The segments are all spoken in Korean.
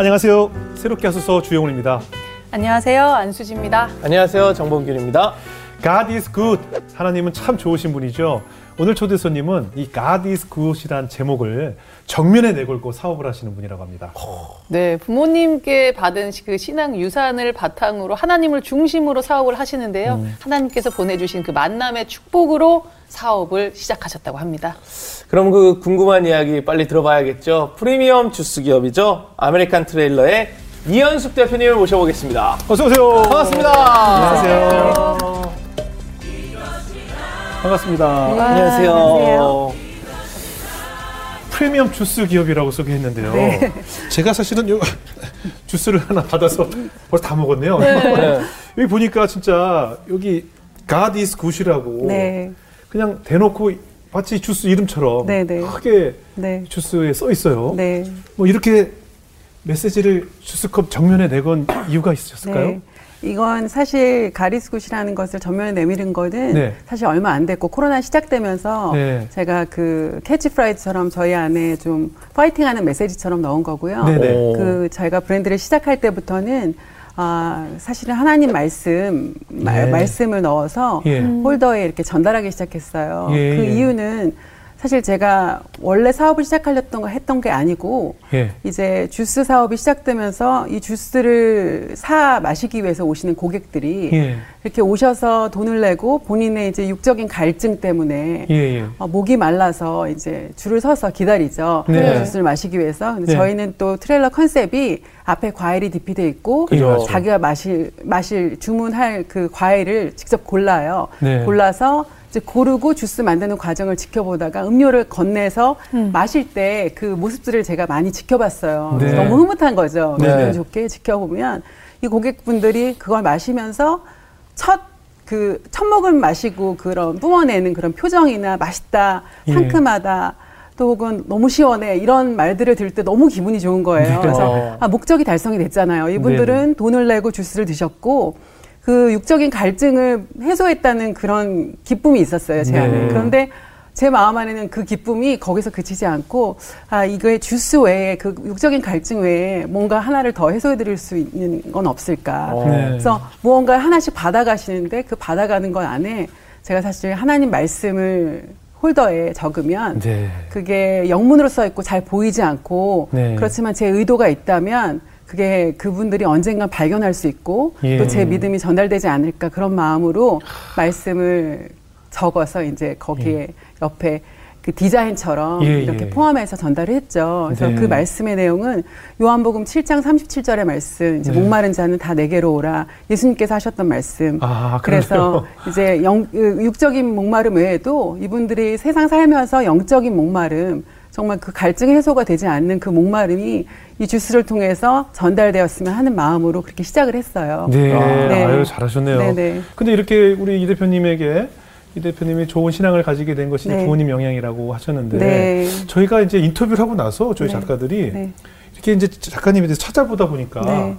안녕하세요. 새롭게 하소서 주영훈입니다. 안녕하세요. 안수지입니다. 안녕하세요. 정봉균입니다. God is good. 하나님은 참 좋으신 분이죠. 오늘 초대 손님은 이 God is good이란 제목을 정면에 내걸고 사업을 하시는 분이라고 합니다. 네, 부모님께 받은 그 신앙 유산을 바탕으로 하나님을 중심으로 사업을 하시는데요. 음. 하나님께서 보내주신 그 만남의 축복으로 사업을 시작하셨다고 합니다. 그럼 그 궁금한 이야기 빨리 들어봐야겠죠. 프리미엄 주스 기업이죠. 아메리칸 트레일러의 이현숙 대표님을 모셔보겠습니다. 어서 오세요. 반갑습니다. 안녕하세요. 반갑습니다. 안녕하세요. 안녕하세요. 프리미엄 주스 기업이라고 소개했는데요. 네. 제가 사실은 요 주스를 하나 받아서 벌써 다 먹었네요. 네. 여기 보니까 진짜 여기 God is good이라고 네. 그냥 대놓고 마치 주스 이름처럼 네, 네. 크게 네. 주스에 써 있어요. 뭐 이렇게 메시지를 주스컵 정면에 내건 이유가 있으셨을까요? 이건 사실 God is good이라는 것을 전면에 내밀은 거는 네. 사실 얼마 안 됐고 코로나 시작되면서 네. 제가 그 캐치프레이즈처럼 저희 안에 좀 파이팅하는 메시지처럼 넣은 거고요. 네네. 네. 그 저희가 브랜드를 시작할 때부터는 아, 사실은 하나님 말씀, 예. 말, 말씀을 넣어서 예. 홀더에 이렇게 전달하기 시작했어요. 예, 그 예. 이유는 사실 제가 원래 사업을 시작하려던 거 했던 게 아니고 예. 이제 주스 사업이 시작되면서 이 주스를 사 마시기 위해서 오시는 고객들이 예. 이렇게 오셔서 돈을 내고 본인의 이제 육적인 갈증 때문에 예, 예. 어, 목이 말라서 이제 줄을 서서 기다리죠 네. 주스를 마시기 위해서 근데 네. 저희는 또 트레일러 컨셉이 앞에 과일이 디피돼 있고 그렇죠. 자기가 마실 마실 주문할 그 과일을 직접 골라요 네. 골라서 이제 고르고 주스 만드는 과정을 지켜보다가 음료를 건네서 음. 마실 때 그 모습들을 제가 많이 지켜봤어요. 네. 너무 흐뭇한 거죠. 네. 기분 좋게 지켜보면 이 고객분들이 그걸 마시면서 첫 그 첫 모금 마시고 그런 뿜어내는 그런 표정이나 맛있다, 예. 상큼하다. 예. 또 혹은 너무 시원해 이런 말들을 들을 때 너무 기분이 좋은 거예요. 네. 그래서 아, 목적이 달성이 됐잖아요. 이분들은 네. 돈을 내고 주스를 드셨고 그 육적인 갈증을 해소했다는 그런 기쁨이 있었어요, 제 안에. 네. 그런데 제 마음 안에는 그 기쁨이 거기서 그치지 않고 아 이거의 주스 외에 그 육적인 갈증 외에 뭔가 하나를 더 해소해 드릴 수 있는 건 없을까 어. 네. 그래서 무언가 하나씩 받아가시는데 그 받아가는 것 안에 제가 사실 하나님 말씀을 홀더에 적으면 네. 그게 영문으로 써 있고 잘 보이지 않고 네. 그렇지만 제 의도가 있다면 그게 그분들이 언젠가 발견할 수 있고 예. 또제 믿음이 전달되지 않을까 그런 마음으로 말씀을 적어서 이제 거기에 예. 옆에 그 디자인처럼 예, 이렇게 예. 포함해서 전달을 했죠. 그래서 네. 그 말씀의 내용은 요한복음 7장 37절의 말씀, 이제 네. 목마른 자는 다 내게로 오라. 예수님께서 하셨던 말씀. 아, 그래서 이제 영, 그 육적인 목마름 외에도 이분들이 세상 살면서 영적인 목마름, 정말 그 갈증 해소가 되지 않는 그 목마름이 이 주스를 통해서 전달되었으면 하는 마음으로 그렇게 시작을 했어요. 네, 아, 네. 아유 잘하셨네요. 네네. 네. 근데 이렇게 우리 이 대표님에게 이 대표님이 좋은 신앙을 가지게 된 것이 네. 부모님 영향이라고 하셨는데 네. 저희가 이제 인터뷰를 하고 나서 저희 네. 작가들이 네. 이렇게 이제 작가님에 대해서 찾아보다 보니까 네.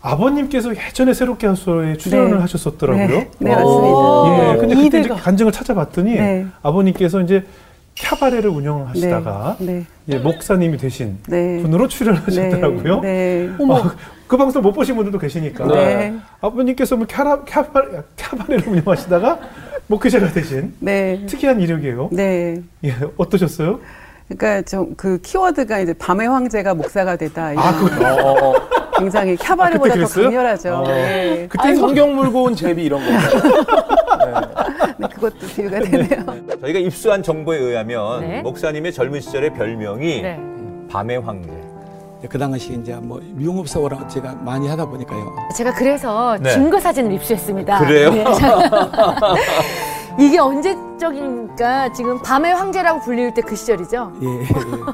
아버님께서 예전에 새롭게 한 소에 출연을 네. 하셨었더라고요. 네, 네 맞습니다. 예, 근데 그때 이제 간증을 찾아봤더니 아버님께서 이제 캬바레를 운영하시다가 네, 네. 예, 목사님이 되신 네. 분으로 출연하셨더라고요. 네, 네. 어, 그 방송 못 보신 분들도 계시니까 네. 아버님께서 뭐 캬라, 캬바, 캬바레를 운영하시다가 목회자가 되신 특이한 이력이에요. 네. 예, 어떠셨어요? 그러니까 좀 그 키워드가 이제 밤의 황제가 목사가 되다. 이런 아, 그, 어, 굉장히 캬바레보다 아, 더 강렬하죠. 어. 네. 그때 성경 물고 온 제비 이런 거. 네, 그것도 비유가 되네요. 저희가 입수한 정보에 의하면 네. 목사님의 젊은 시절의 별명이 네. 밤의 황제. 그 당시 이제 뭐 미용업사고랑 제가 많이 하다 보니까요. 제가 그래서 네. 증거 사진을 입수했습니다. 그래요? 네. 이게 언제적입니까? 지금 밤의 황제라고 불릴 때 그 시절이죠? 예,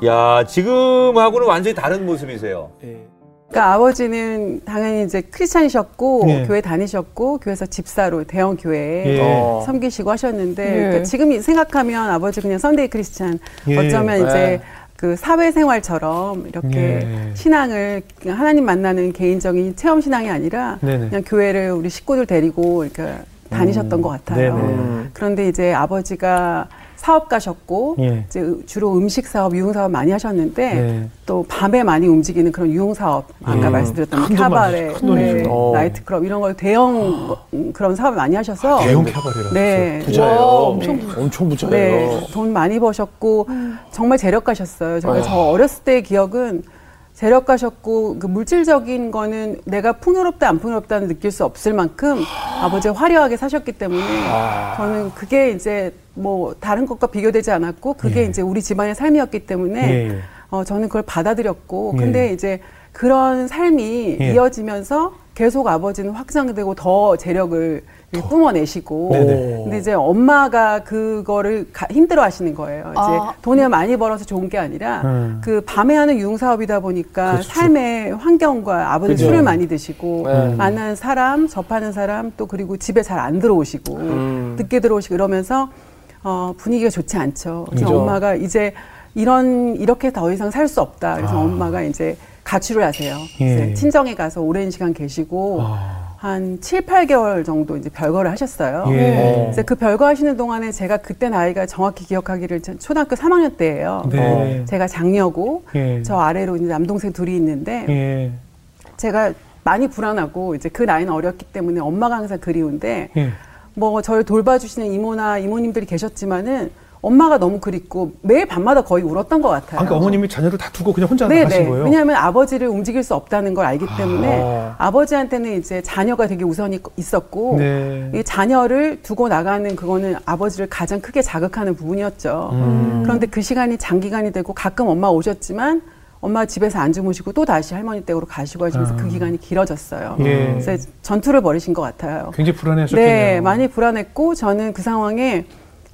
예. 야, 지금하고는 완전히 다른 모습이세요. 예. 그러니까 아버지는 당연히 이제 크리스찬이셨고 예. 교회 다니셨고 교회에서 집사로 대형 교회에 예. 섬기시고 하셨는데 예. 그러니까 지금 생각하면 아버지 그냥 선데이 크리스찬 예. 어쩌면 이제 네. 그 사회생활처럼 이렇게 예. 신앙을 하나님 만나는 개인적인 체험 신앙이 아니라 네네. 그냥 교회를 우리 식구들 데리고 이렇게 다니셨던 음. 것 같아요. 네네. 그런데 이제 아버지가 사업가셨고 예. 이제 주로 음식 사업, 유흥 사업 많이 하셨는데 네. 또 밤에 많이 움직이는 그런 유흥 사업 아까 음. 말씀드렸던 카바레, 네, 나이트 클럽 이런 걸 대형 어. 그런 사업 많이 하셔서 아, 대형 카바레라 네, 부자예요. 엄청 엄청 부자예요. 네, 돈 많이 버셨고 정말 재력가셨어요. 제가 어. 저 어렸을 때의 기억은 재력가셨고 그 물질적인 거는 내가 풍요롭다 안 풍요롭다는 느낄 수 없을 만큼 아버지가 화려하게 사셨기 때문에 아. 저는 그게 이제 뭐 다른 것과 비교되지 않았고 그게 예. 이제 우리 집안의 삶이었기 때문에 예. 어 저는 그걸 받아들였고 예. 근데 이제 그런 삶이 예. 이어지면서 계속 아버지는 확장되고 더 재력을 뿜어내시고 네네. 근데 이제 엄마가 그거를 가, 힘들어 하시는 거예요. 이제 아. 돈을 많이 벌어서 좋은 게 아니라 음. 그 밤에 하는 유흥 사업이다 보니까 그렇죠. 삶의 환경과 아버지 그죠. 술을 많이 드시고 네. 만나는 사람, 접하는 사람 또 그리고 집에 잘 안 들어오시고 음. 늦게 들어오시고 이러면서 어, 분위기가 좋지 않죠. 그래서 그죠. 엄마가 이제 이런 이렇게 더 이상 살 수 없다. 그래서 아. 엄마가 이제 가출을 하세요. 예. 친정에 가서 오랜 시간 계시고 아. 한 7, 8개월 정도 이제 별거를 하셨어요. 예. 그래서 그 별거 하시는 동안에 제가 그때 나이가 정확히 기억하기를 초등학교 3학년 때예요. 네. 어, 제가 장녀고 예. 저 아래로 이제 남동생 둘이 있는데 예. 제가 많이 불안하고 이제 그 나이는 어렸기 때문에 엄마가 항상 그리운데 예. 뭐 저를 돌봐주시는 이모나 이모님들이 계셨지만은 엄마가 너무 그립고 매일 밤마다 거의 울었던 것 같아요. 아, 그러니까 어머님이 자녀를 다 두고 그냥 혼자 네, 나가신 네. 거예요? 왜냐하면 아버지를 움직일 수 없다는 걸 알기 때문에 아. 버지한테는 이제 자녀가 되게 우선이 있었고 네. 이 자녀를 두고 나가는 그거는 아버지를 가장 크게 자극하는 부분이었죠. 음. 그런데 그 시간이 장기간이 되고 가끔 엄마 오셨지만 엄마 집에서 안 주무시고 또 다시 할머니 댁으로 가시고 하시면서 그 아. 그 기간이 길어졌어요. 예. 그래서 전투를 벌이신 것 같아요. 굉장히 불안해하셨겠네요. 네, 많이 불안했고 저는 그 상황에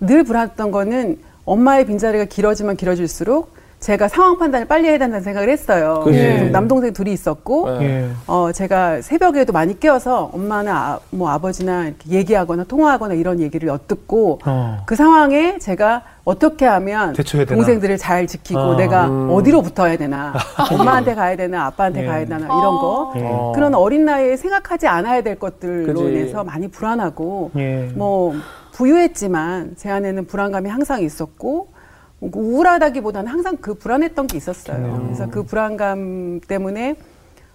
늘 불안했던 거는 엄마의 빈자리가 길어지면 길어질수록 제가 상황 판단을 빨리 해야 된다는 생각을 했어요. 예. 남동생 둘이 있었고, 예. 어, 제가 새벽에도 많이 깨어서 엄마나 아, 뭐 아버지나 이렇게 얘기하거나 통화하거나 이런 얘기를 엿듣고, 어. 그 상황에 제가 어떻게 하면 동생들을 잘 지키고 어. 내가 음. 어디로 붙어야 되나, 엄마한테 가야 되나, 아빠한테 예. 가야 되나, 이런 거. 어. 그런 어린 나이에 생각하지 않아야 될 것들로 그치. 인해서 많이 불안하고, 예. 뭐, 부유했지만 제 안에는 불안감이 항상 있었고 우울하다기보다는 항상 그 불안했던 게 있었어요. 음. 그래서 그 불안감 때문에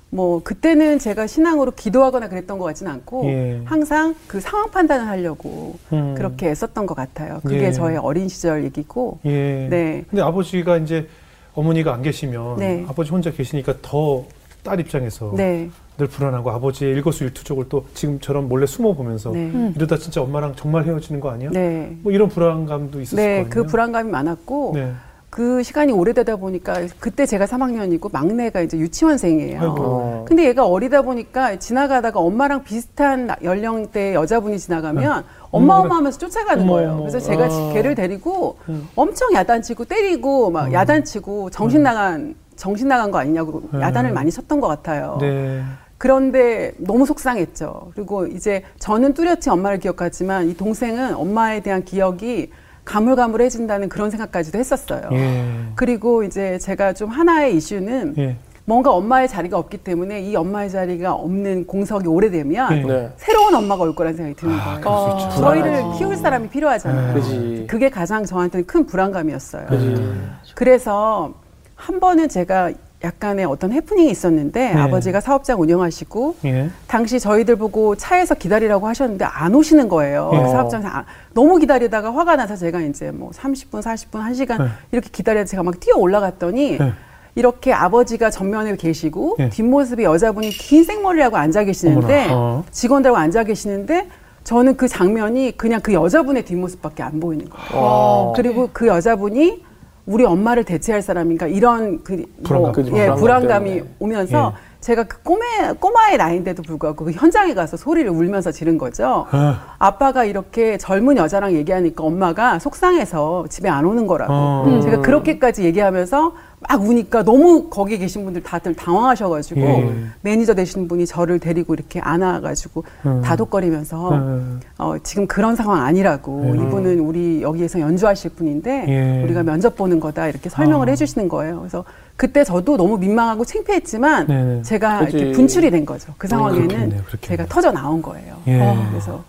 뭐 그때는 제가 신앙으로 기도하거나 그랬던 것 같지는 않고 예. 항상 그 상황 판단을 하려고 음. 그렇게 애썼던 것 같아요. 그게 예. 저의 어린 시절 얘기고. 예. 네. 근데 아버지가 이제 어머니가 안 계시면 네. 아버지 혼자 계시니까 더 딸 입장에서 네. 늘 불안하고 아버지의 일거수일투족을 또 지금처럼 몰래 숨어 보면서 네. 음. 이러다 진짜 엄마랑 정말 헤어지는 거 아니야? 네. 뭐 이런 불안감도 있었을 네, 거예요. 그 불안감이 많았고 네. 그 시간이 오래되다 보니까 그때 제가 3학년이고 막내가 이제 유치원생이에요. 아이고. 근데 얘가 어리다 보니까 지나가다가 엄마랑 비슷한 연령대 여자분이 지나가면 네. 엄마 엄마 하면서 쫓아가는 어머, 거예요. 그래서 제가 아. 걔를 데리고 음. 엄청 야단치고 때리고 막 음. 야단치고 정신 음. 나간 정신 나간 거 아니냐고 네. 야단을 많이 쳤던 것 같아요. 네. 그런데 너무 속상했죠. 그리고 이제 저는 뚜렷이 엄마를 기억하지만 이 동생은 엄마에 대한 기억이 가물가물해진다는 그런 생각까지도 했었어요. 예. 그리고 이제 제가 좀 하나의 이슈는 예. 뭔가 엄마의 자리가 없기 때문에 이 엄마의 자리가 없는 공석이 오래되면 예. 네. 새로운 엄마가 올 거라는 생각이 드는 아, 거예요. 아, 저희를 키울 사람이 필요하잖아요. 네. 그게 가장 저한테는 큰 불안감이었어요. 그치. 그래서 한 번은 제가 약간의 어떤 해프닝이 있었는데 네. 아버지가 사업장 운영하시고 예. 당시 저희들 보고 차에서 기다리라고 하셨는데 안 오시는 거예요. 예. 사업장에서 아, 너무 기다리다가 화가 나서 제가 이제 뭐 30분, 40분, 1시간 예. 이렇게 기다려서 제가 막 뛰어 올라갔더니 예. 이렇게 아버지가 전면에 계시고 예. 뒷모습에 여자분이 긴 생머리를 하고 앉아 계시는데 어. 직원들하고 앉아 계시는데 저는 그 장면이 그냥 그 여자분의 뒷모습밖에 안 보이는 거예요. 어. 그리고 그 여자분이 우리 엄마를 대체할 사람인가 이런 그 뭐, 불안감, 예, 불안감이 때문에. 오면서 예. 제가 그 꼬매, 꼬마의 나이인데도 불구하고 그 현장에 가서 소리를 울면서 지른 거죠. 아. 아빠가 이렇게 젊은 여자랑 얘기하니까 엄마가 속상해서 집에 안 오는 거라고. 어. 제가 그렇게까지 얘기하면서 막 우니까 너무 거기 계신 분들 다들 당황하셔가지고 예. 매니저 되신 분이 저를 데리고 이렇게 안아가지고 음. 다독거리면서 음. 어, 지금 그런 상황 아니라고 음. 이분은 우리 여기에서 연주하실 분인데 예. 우리가 면접 보는 거다 이렇게 설명을 아. 해주시는 거예요. 그래서 그때 저도 너무 민망하고 창피했지만 네네. 제가 그치. 이렇게 분출이 된 거죠. 그 상황에는 그렇겠네요, 그렇겠네요. 제가 터져 나온 거예요. 예. 어, 그래서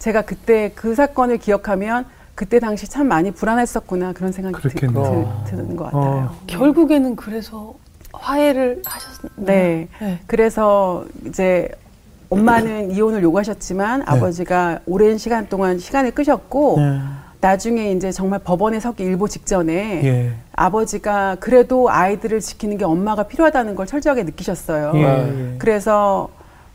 제가 그때 그 사건을 기억하면 그때 당시 참 많이 불안했었구나 그런 생각이 드, 드, 드는 것 같아요. 어. 결국에는 그래서 화해를 하셨나요? 네. 네. 그래서 이제 엄마는 이혼을 요구하셨지만 네. 아버지가 오랜 시간 동안 시간을 끄셨고 네. 나중에 이제 정말 법원에 서기 일보 직전에 예. 아버지가 그래도 아이들을 지키는 게 엄마가 필요하다는 걸 철저하게 느끼셨어요. 예. 그래서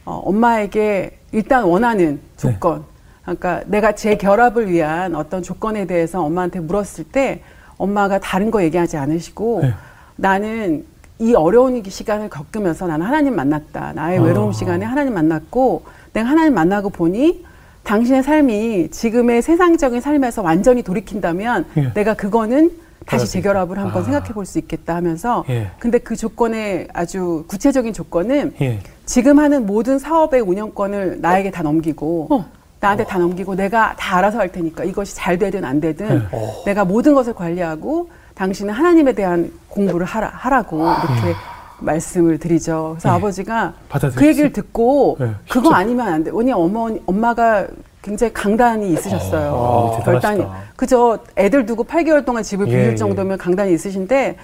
어, 엄마에게 일단 원하는 네. 조건, 네. 그러니까 내가 재 결합을 위한 어떤 조건에 대해서 엄마한테 물었을 때 엄마가 다른 거 얘기하지 않으시고 네. 나는 이 어려운 시간을 겪으면서 나는 하나님 만났다. 나의 아. 외로움 시간에 하나님 만났고 내가 하나님 만나고 보니 당신의 삶이 지금의 세상적인 삶에서 완전히 돌이킨다면 예. 내가 그거는 다시 재결합을 한번 아. 생각해 볼 수 있겠다 하면서 예. 근데 그 조건의 아주 구체적인 조건은 예. 지금 하는 모든 사업의 운영권을 나에게 다 넘기고 어. 나한테 어. 다 넘기고 내가 다 알아서 할 테니까 이것이 잘 되든 안 되든 어. 내가 모든 것을 관리하고 당신은 하나님에 대한 공부를 하라, 하라고 이렇게 말씀을 드리죠. 그래서 네. 아버지가 그 얘기를 듣고 네, 그거 아니면 안 돼. 왜냐 어머니 엄마가 굉장히 강단이 있으셨어요. 아, 결단이. 그저 애들 두고 8개월 동안 집을 예, 비울 예. 정도면 강단이 있으신데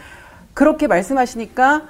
그렇게 말씀하시니까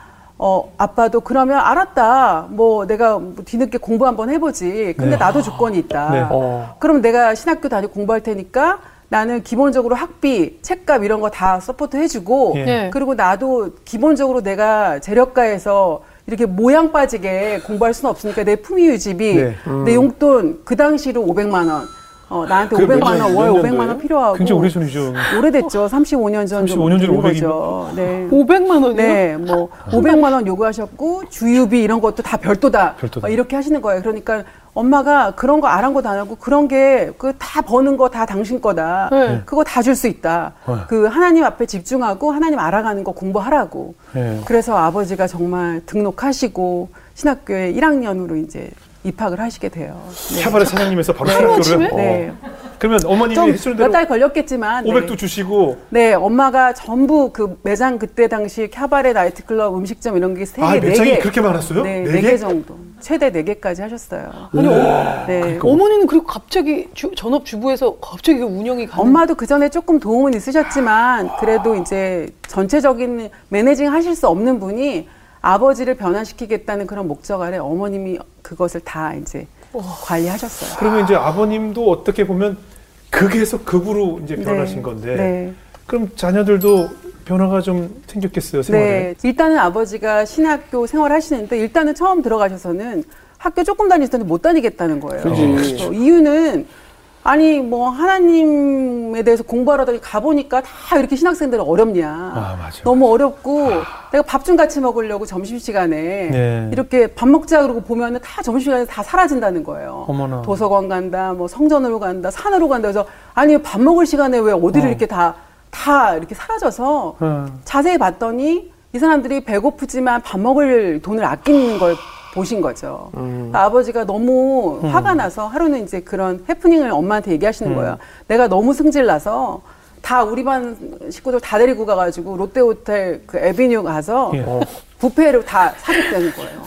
어 아빠도 그러면 알았다. 뭐 내가 뭐 뒤늦게 공부 한번 해보지. 근데 네. 나도 조건이 있다. 네. 어. 그럼 내가 신학교 다니고 공부할 테니까 나는 기본적으로 학비, 책값 이런 거 다 support 해주고 예. 네. 그리고 나도 기본적으로 내가 재력가에서 이렇게 모양 빠지게 공부할 수는 없으니까 내 품위 유지비, 네. 음. 내 용돈 그 당시로 500만 원. 어, 나한테 500만 원, 월 500만 원 필요하고. 굉장히 오래전이죠. 오래됐죠. 35년 전. 35년 전에 500이죠. 네. 500만 원이요? 네. 뭐, 500만 원 요구하셨고, 주유비 이런 것도 다 별도다. 별도다. 어, 이렇게 하시는 거예요. 그러니까 엄마가 그런 거 아랑곳 안 하고 그런 게 그 다 버는 거 다 당신 거다. 네. 그거 다 줄 수 있다. 네. 그 하나님 앞에 집중하고 하나님 알아가는 거 공부하라고. 네. 그래서 아버지가 정말 등록하시고 신학교에 1학년으로 이제 입학을 하시게 돼요. 네. 샤바레 사장님에서 바로 신학교를. 네. 네. 그러면 어머님이 해주는 대로 몇달 걸렸겠지만 500도 네. 주시고 네 엄마가 전부 그 매장 그때 당시 캬바레 나이트클럽 음식점 이런 게 세개 아, 매장이 4개. 그렇게 많았어요? 네, 4개? 4개 정도 최대 4개까지 하셨어요. 아니, 어, 네. 그러니까. 어머니는 그리고 갑자기 주, 전업 주부에서 갑자기 그 운영이 가능... 엄마도 그 전에 조금 도움은 있으셨지만 그래도 이제 전체적인 매니징 하실 수 없는 분이 아버지를 변화시키겠다는 그런 목적 아래 어머님이 그것을 다 이제 관리하셨어요. 그러면 이제 아버님도 어떻게 보면 극에서 극으로 이제 네. 변하신 네. 건데 네. 그럼 자녀들도 변화가 좀 생겼겠어요 생활에. 네, 일단은 아버지가 신학교 생활하시는데 일단은 처음 들어가셔서는 학교 조금 다니시더니 못 다니겠다는 거예요. 어, 이유는 아니 뭐 하나님에 대해서 공부하러 가보니까 다 이렇게 신학생들은 어렵냐. 아, 너무 어렵고 아. 내가 밥 좀 같이 먹으려고 점심시간에 네. 이렇게 밥 먹자 그러고 보면은 다 점심시간에 다 사라진다는 거예요. 어머나. 도서관 간다, 뭐 성전으로 간다, 산으로 간다. 그래서 아니 밥 먹을 시간에 왜 어디를 어. 이렇게 다, 다 이렇게 사라져서 어. 자세히 봤더니 이 사람들이 배고프지만 밥 먹을 돈을 아끼는 걸 보신 거죠. 음. 아버지가 너무 음. 화가 나서 하루는 이제 그런 해프닝을 엄마한테 얘기하시는 음. 거예요. 내가 너무 승질나서 다 우리 반 식구들 다 데리고 가가지고 롯데호텔 그 에비뉴 가서 예. 부페를 다 사겠다는 거예요.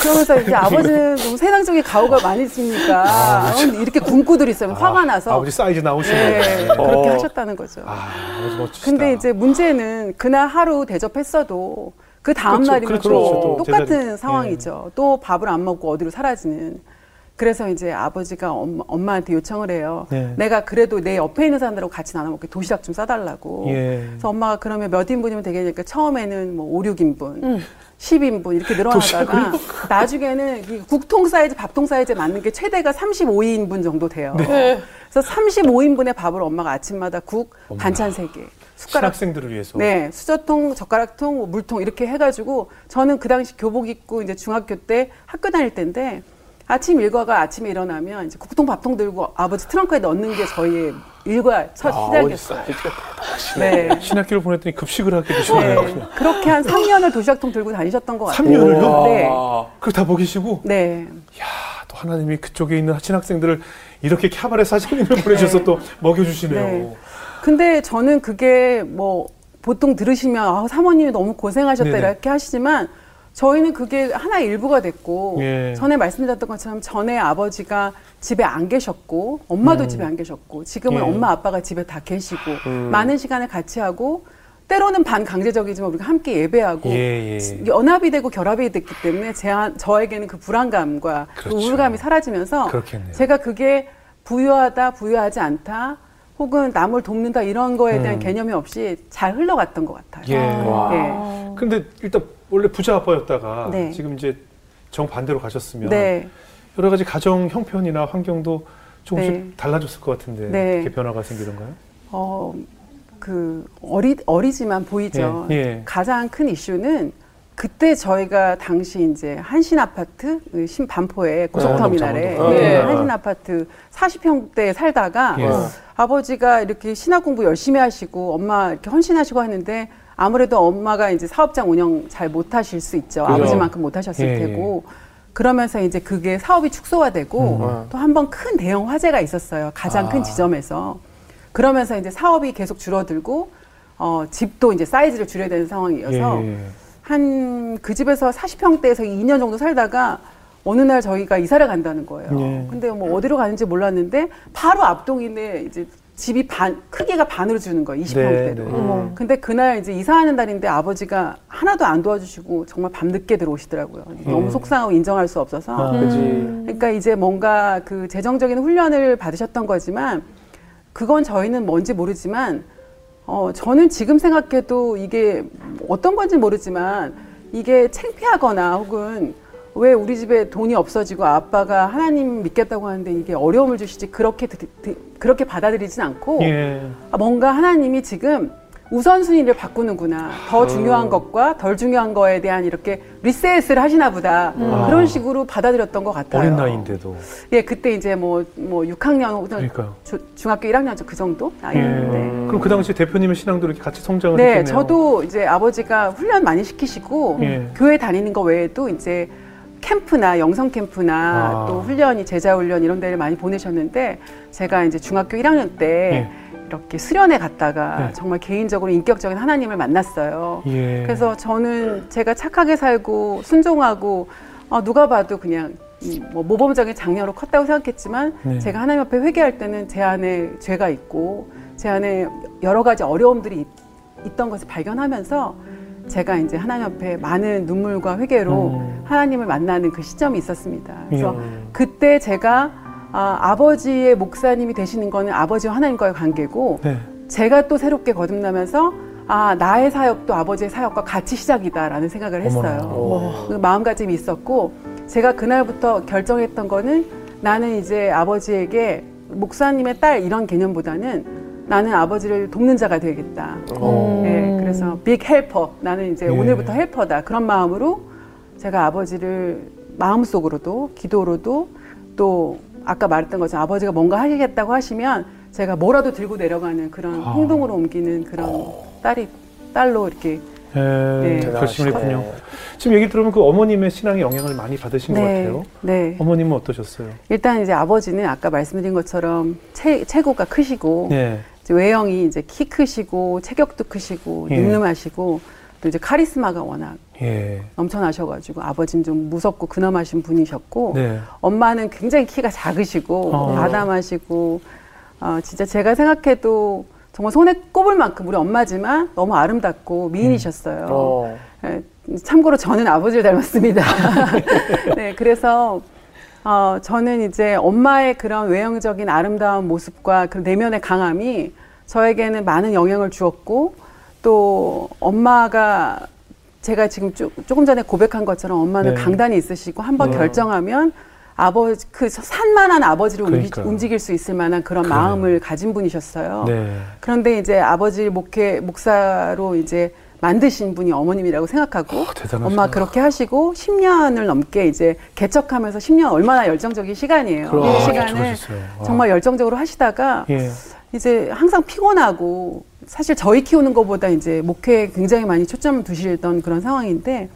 그러면서 이제 아버지는 너무 세상적인 가오가 많이 있으니까 아, 이렇게 굶고들 있어요. 아, 화가 나서 아버지 사이즈 나오시네. 네, 그렇게 어. 하셨다는 거죠. 아, 근데 이제 문제는 그날 하루 대접했어도 그 다음 날이면 그렇죠. 또 똑같은 제자리. 상황이죠. 예. 또 밥을 안 먹고 어디로 사라지는. 그래서 이제 아버지가 엄마, 한테 요청을 해요. 예. 내가 그래도 내 옆에 있는 사람들하고 같이 나눠 먹게 도시락 좀 싸달라고. 예. 그래서 엄마가 그러면 몇 인분이면 되겠니까 처음에는 뭐 5, 6인분. 음. 10인분 이렇게 늘어나다가 나중에는 국통 사이즈, 밥통 사이즈에 맞는 게 최대가 35인분 정도 돼요. 네. 그래서 35인분의 밥을 엄마가 아침마다 국, 엄마. 반찬 3개. 숟가락 학생들을 위해서. 네, 수저통, 젓가락통, 뭐 물통 이렇게 해가지고 저는 그 당시 교복 입고 이제 중학교 때 학교 다닐 때인데 아침 일과가 아침에 일어나면 이제 국통 밥통 들고 아버지 트렁크에 넣는 게 저희의 일과 첫 아, 시작이었어요. 네. 신학교를 보냈더니 급식을 하게 되시네요. 네. 그렇게 한 3년을 도시락통 들고 다니셨던 것 같아요. 3년을요? 네. 그걸 다 먹이시고? 네. 야, 또 하나님이 그쪽에 있는 신학생들을 이렇게 캬바레 사장님을 보내셔서 네. 또 먹여주시네요. 네. 근데 저는 그게 뭐 보통 들으시면 아, 사모님이 너무 고생하셨다 네네. 이렇게 하시지만 저희는 그게 하나의 일부가 됐고 예. 전에 말씀드렸던 것처럼 전에 아버지가 집에 안 계셨고 엄마도 음. 집에 안 계셨고 지금은 예. 엄마 아빠가 집에 다 계시고 음. 많은 시간을 같이 하고 때로는 반강제적이지만 우리가 함께 예배하고 예, 예. 연합이 되고 결합이 됐기 때문에 제, 저에게는 그 불안감과 그 그렇죠. 그 우울감이 사라지면서 그렇겠네요. 제가 그게 부유하다 부유하지 않다 혹은 남을 돕는다 이런 거에 대한 음. 개념이 없이 잘 흘러갔던 것 같아요. 예. 와. 예. 근데 일단 원래 부자 아빠였다가 네. 지금 이제 정반대로 가셨으면 네. 여러 가지 가정 형편이나 환경도 조금씩 네. 달라졌을 것 같은데 네. 어떻게 변화가 생기던가요? 어, 그 어리 어리지만 보이죠. 예. 예. 가장 큰 이슈는 그때 저희가 당시 이제 한신 아파트 그 신반포에 고속터미널에 어, 네, 한신 아파트 40평대에 살다가 예. 아버지가 이렇게 신학 공부 열심히 하시고 엄마 이렇게 헌신하시고 했는데 아무래도 엄마가 이제 사업장 운영 잘 못하실 수 있죠. 그죠. 아버지만큼 못하셨을 예, 테고. 그러면서 이제 그게 사업이 축소화되고 음. 또 한 번 큰 대형 화재가 있었어요. 가장 아. 큰 지점에서. 그러면서 이제 사업이 계속 줄어들고 어, 집도 이제 사이즈를 줄여야 되는 상황이어서 예. 한 그 집에서 40평대에서 2년 정도 살다가 어느 날 저희가 이사를 간다는 거예요. 예. 근데 뭐 어디로 가는지 몰랐는데 바로 앞동인데 이제 집이 반 크기가 반으로 주는 거예요. 20평대로. 네, 네. 근데 그날 이제 이사하는 날인데 아버지가 하나도 안 도와주시고 정말 밤늦게 들어오시더라고요. 음. 너무 속상하고 인정할 수 없어서. 아, 음. 그러니까 이제 뭔가 그 재정적인 훈련을 받으셨던 거지만 그건 저희는 뭔지 모르지만 어, 저는 지금 생각해도 이게 어떤 건지 모르지만 이게 창피하거나 혹은 왜 우리 집에 돈이 없어지고 아빠가 하나님 믿겠다고 하는데 이게 어려움을 주시지 그렇게 드, 드, 그렇게 받아들이진 않고 예. 아, 뭔가 하나님이 지금 우선순위를 바꾸는구나. 더 아. 중요한 것과 덜 중요한 거에 대한 이렇게 리셋을 하시나 보다. 음. 그런 식으로 받아들였던 것 같아요. 어린 나이인데도. 예, 그때 이제 뭐, 뭐 6학년, 그러니까요. 주, 중학교 1학년 그 정도 나이였는데. 예. 그럼 그 당시 대표님의 신앙도 이렇게 같이 성장을 네, 했겠네요. 저도 이제 아버지가 훈련 많이 시키시고 예. 교회 다니는 거 외에도 이제 캠프나 영성 캠프나 아. 또 훈련이 제자 훈련 이런 데를 많이 보내셨는데 제가 이제 중학교 1학년 때 예. 이렇게 수련회 갔다가 네. 정말 개인적으로 인격적인 하나님을 만났어요. 예. 그래서 저는 제가 착하게 살고 순종하고 어, 누가 봐도 그냥 뭐 모범적인 장녀로 컸다고 생각했지만 네. 제가 하나님 앞에 회개할 때는 제 안에 죄가 있고 제 안에 여러 가지 어려움들이 있, 던 것을 발견하면서 제가 이제 하나님 앞에 많은 눈물과 회개로 음. 하나님을 만나는 그 시점이 있었습니다. 그래서 예. 그때 제가 아, 아버지의 목사님이 되시는 거는 아버지와 하나님과의 관계고 네. 제가 또 새롭게 거듭나면서 아 나의 사역도 아버지의 사역과 같이 시작이다라는 생각을 했어요. 그 마음가짐이 있었고 제가 그날부터 결정했던 거는 나는 이제 아버지에게 목사님의 딸 이런 개념보다는 나는 아버지를 돕는 자가 되겠다. 네, 그래서 빅 헬퍼 나는 이제 예. 오늘부터 헬퍼다 그런 마음으로 제가 아버지를 마음속으로도 기도로도 또 아까 말했던 것처럼 아버지가 뭔가 하시겠다고 하시면 제가 뭐라도 들고 내려가는 그런 아. 행동으로 옮기는 그런 딸이 딸로 이렇게 네, 결심을 했군요. 지금 얘기 들으면 그 어머님의 신앙의 영향을 많이 받으신 네, 것 같아요. 네. 어머님은 어떠셨어요? 일단 이제 아버지는 아까 말씀드린 것처럼 체, 체구가 크시고 네. 이제 외형이 이제 키 크시고 체격도 크시고 예. 늠름하시고 또 이제 카리스마가 워낙 예. 넘쳐나셔가지고 아버지는 좀 무섭고 근엄하신 분이셨고 네. 엄마는 굉장히 키가 작으시고 어. 아담하시고 어, 진짜 제가 생각해도 정말 손에 꼽을 만큼 우리 엄마지만 너무 아름답고 미인이셨어요. 음. 어. 네, 참고로 저는 아버지를 닮았습니다. 네, 그래서 어, 저는 이제 엄마의 그런 외형적인 아름다운 모습과 그 내면의 강함이 저에게는 많은 영향을 주었고 또 엄마가 제가 지금 조, 금 전에 고백한 것처럼 엄마는 네. 강단이 있으시고 한번 네. 결정하면 아버지 그 산만한 아버지를 그러니까요. 움직일 수 있을 만한 그런 그래. 마음을 가진 분이셨어요. 네. 그런데 이제 아버지 목회 목사로 이제 만드신 분이 어머님이라고 생각하고 오, 어, 엄마 그렇게 하시고 10년을 넘게 이제 개척하면서 10년 얼마나 열정적인 시간이에요. 그 시간을 정말 열정적으로 하시다가 예. 이제 항상 피곤하고 사실 저희 키우는 것보다 이제 목회에 굉장히 많이 초점을 두시던 그런 상황인데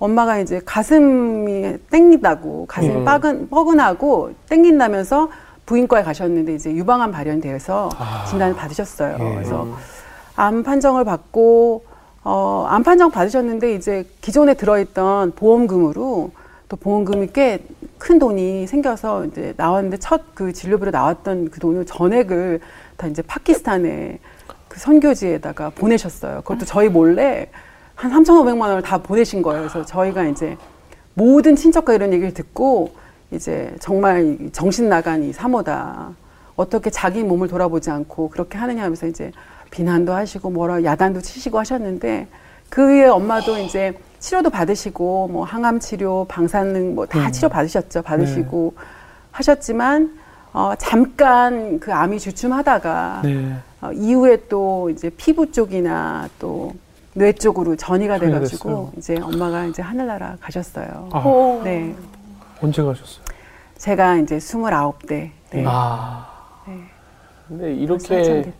엄마가 이제 가슴이 땡긴다고 가슴이 음. 빠근, 뻐근하고 땡긴다면서 부인과에 가셨는데 이제 유방암 발현돼서 아. 진단을 받으셨어요. 예. 그래서 암 판정을 받고 어, 암 판정 받으셨는데 이제 기존에 들어있던 보험금으로 또 보험금이 꽤 큰 돈이 생겨서 이제 나왔는데 첫 그 진료비로 나왔던 그 돈을 전액을 다 이제 파키스탄에 그 선교지에다가 보내셨어요. 그것도 저희 몰래 한 3,500만 원을 다 보내신 거예요. 그래서 저희가 이제 모든 친척과 이런 얘기를 듣고 이제 정말 정신 나간 이 사모다. 어떻게 자기 몸을 돌아보지 않고 그렇게 하느냐 하면서 이제 비난도 하시고 뭐라 야단도 치시고 하셨는데 그의 엄마도 이제 치료도 받으시고 뭐 항암 치료, 방사능 뭐다 음. 치료 받으셨죠. 받으시고 네. 하셨지만 어 잠깐 그 암이 주춤하다가 네. 어, 이후에 또 이제 피부 쪽이나 또 뇌 쪽으로 전이가 돼가지고 이제 엄마가 이제 하늘나라 가셨어요. 아. 네. 언제 가셨어요? 제가 이제 스물아홉 대. 네. 아. 네. 근데 이렇게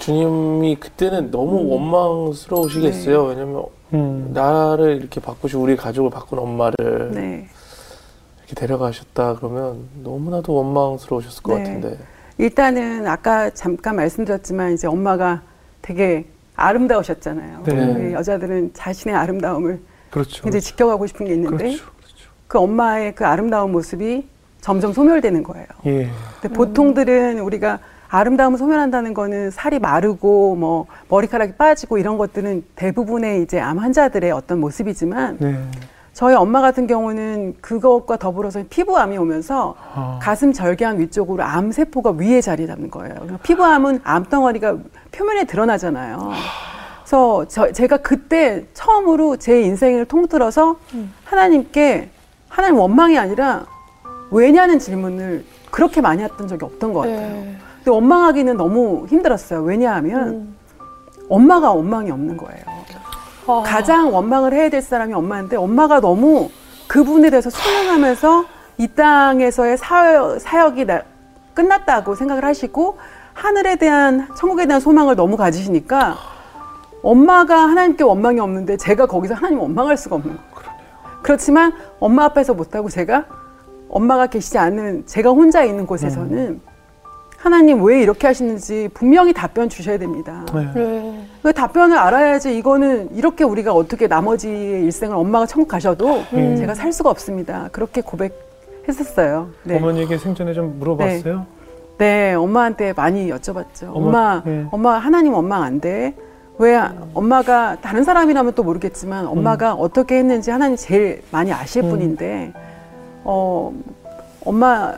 주님이 그때는 너무 음. 원망스러우시겠어요. 네. 왜냐면 음. 나를 이렇게 바꾸시고 우리 가족을 바꾼 엄마를 네. 이렇게 데려가셨다 그러면 너무나도 원망스러우셨을 것 네. 같은데. 일단은 아까 잠깐 말씀드렸지만 이제 엄마가 되게 아름다우셨잖아요. 네. 여자들은 자신의 아름다움을 그렇죠. 굉장히 지켜가고 싶은 게 있는데 그렇죠. 그렇죠. 그 엄마의 그 아름다운 모습이 점점 소멸되는 거예요. 예. 근데 보통들은 우리가 아름다움을 소멸한다는 거는 살이 마르고 뭐 머리카락이 빠지고 이런 것들은 대부분의 이제 암 환자들의 어떤 모습이지만 네. 저희 엄마 같은 경우는 그것과 더불어서 피부암이 오면서 아. 가슴 절개한 위쪽으로 암 세포가 위에 자리 잡는 거예요. 피부암은 암 덩어리가 표면에 드러나잖아요. 그래서 저, 제가 그때 처음으로 제 인생을 통틀어서 음. 하나님께 하나님 원망이 아니라 왜냐는 질문을 그렇게 많이 했던 적이 없던 것 같아요. 네. 근데 원망하기는 너무 힘들었어요. 왜냐하면 음. 엄마가 원망이 없는 거예요. 아. 가장 원망을 해야 될 사람이 엄마인데 엄마가 너무 그분에 대해서 순응하면서 이 땅에서의 사역, 사역이 나, 끝났다고 생각을 하시고 하늘에 대한 천국에 대한 소망을 너무 가지시니까 엄마가 하나님께 원망이 없는데 제가 거기서 하나님 원망할 수가 없는 거예요. 그렇지만 엄마 앞에서 못하고 제가 엄마가 계시지 않은 제가 혼자 있는 곳에서는 음. 하나님 왜 이렇게 하시는지 분명히 답변 주셔야 됩니다. 네. 네. 그 답변을 알아야지 이거는 이렇게 우리가 어떻게 나머지 일생을 엄마가 천국 가셔도 음. 제가 살 수가 없습니다. 그렇게 고백했었어요. 네. 어머니에게 생전에 좀 물어봤어요? 네, 네 엄마한테 많이 여쭤봤죠. 엄마, 엄마, 네. 엄마 하나님 원망 안 돼? 왜 엄마가 다른 사람이라면 또 모르겠지만 엄마가 음. 어떻게 했는지 하나님 제일 많이 아실 음. 분인데 어 엄마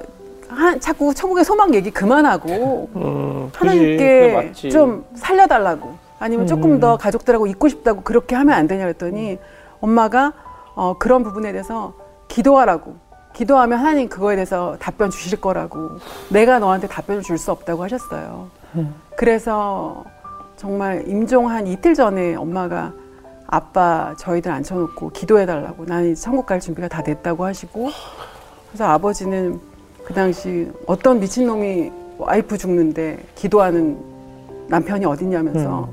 하, 자꾸 천국의 소망 얘기 그만하고 음, 하나님께 좀 살려달라고 아니면 조금 음. 더 가족들하고 있고 싶다고 그렇게 하면 안 되냐 그랬더니 엄마가 어, 그런 부분에 대해서 기도하라고 기도하면 하나님 그거에 대해서 답변 주실 거라고 내가 너한테 답변을 줄 수 없다고 하셨어요. 음. 그래서 정말 임종 한 이틀 전에 엄마가 아빠 저희들 앉혀놓고 기도해달라고 나는 천국 갈 준비가 다 됐다고 하시고 그래서 아버지는 그 당시 어떤 미친놈이 와이프 죽는데 기도하는 남편이 어딨냐면서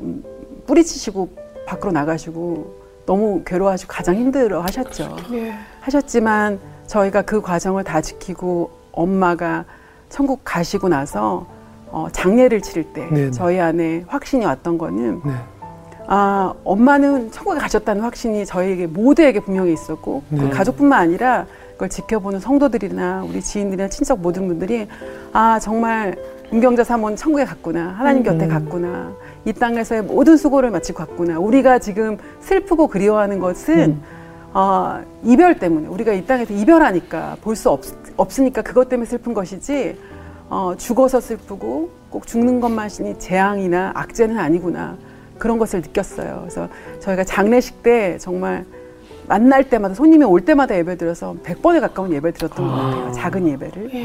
음. 뿌리치시고 밖으로 나가시고 너무 괴로워하시고 가장 힘들어 하셨죠. 예. 하셨지만 저희가 그 과정을 다 지키고 엄마가 천국 가시고 나서 어, 장례를 치를 때 네네. 저희 안에 확신이 왔던 거는 네. 아 엄마는 천국에 가셨다는 확신이 저희에게 모두에게 분명히 있었고 네. 그 가족뿐만 아니라 그걸 지켜보는 성도들이나 우리 지인들이나 친척 모든 분들이 아 정말 은경자 사모는 천국에 갔구나 하나님 곁에 음. 갔구나 이 땅에서의 모든 수고를 마치고 갔구나 우리가 지금 슬프고 그리워하는 것은 음. 어, 이별 때문에 우리가 이 땅에서 이별하니까 볼 수 없으니까 그것 때문에 슬픈 것이지 어, 죽어서 슬프고 꼭 죽는 것만이 재앙이나 악재는 아니구나 그런 것을 느꼈어요. 그래서 저희가 장례식 때 정말 만날 때마다 손님이 올 때마다 예배 드려서 100번에 가까운 예배 드렸던 것 같아요. 아. 작은 예배를. 예.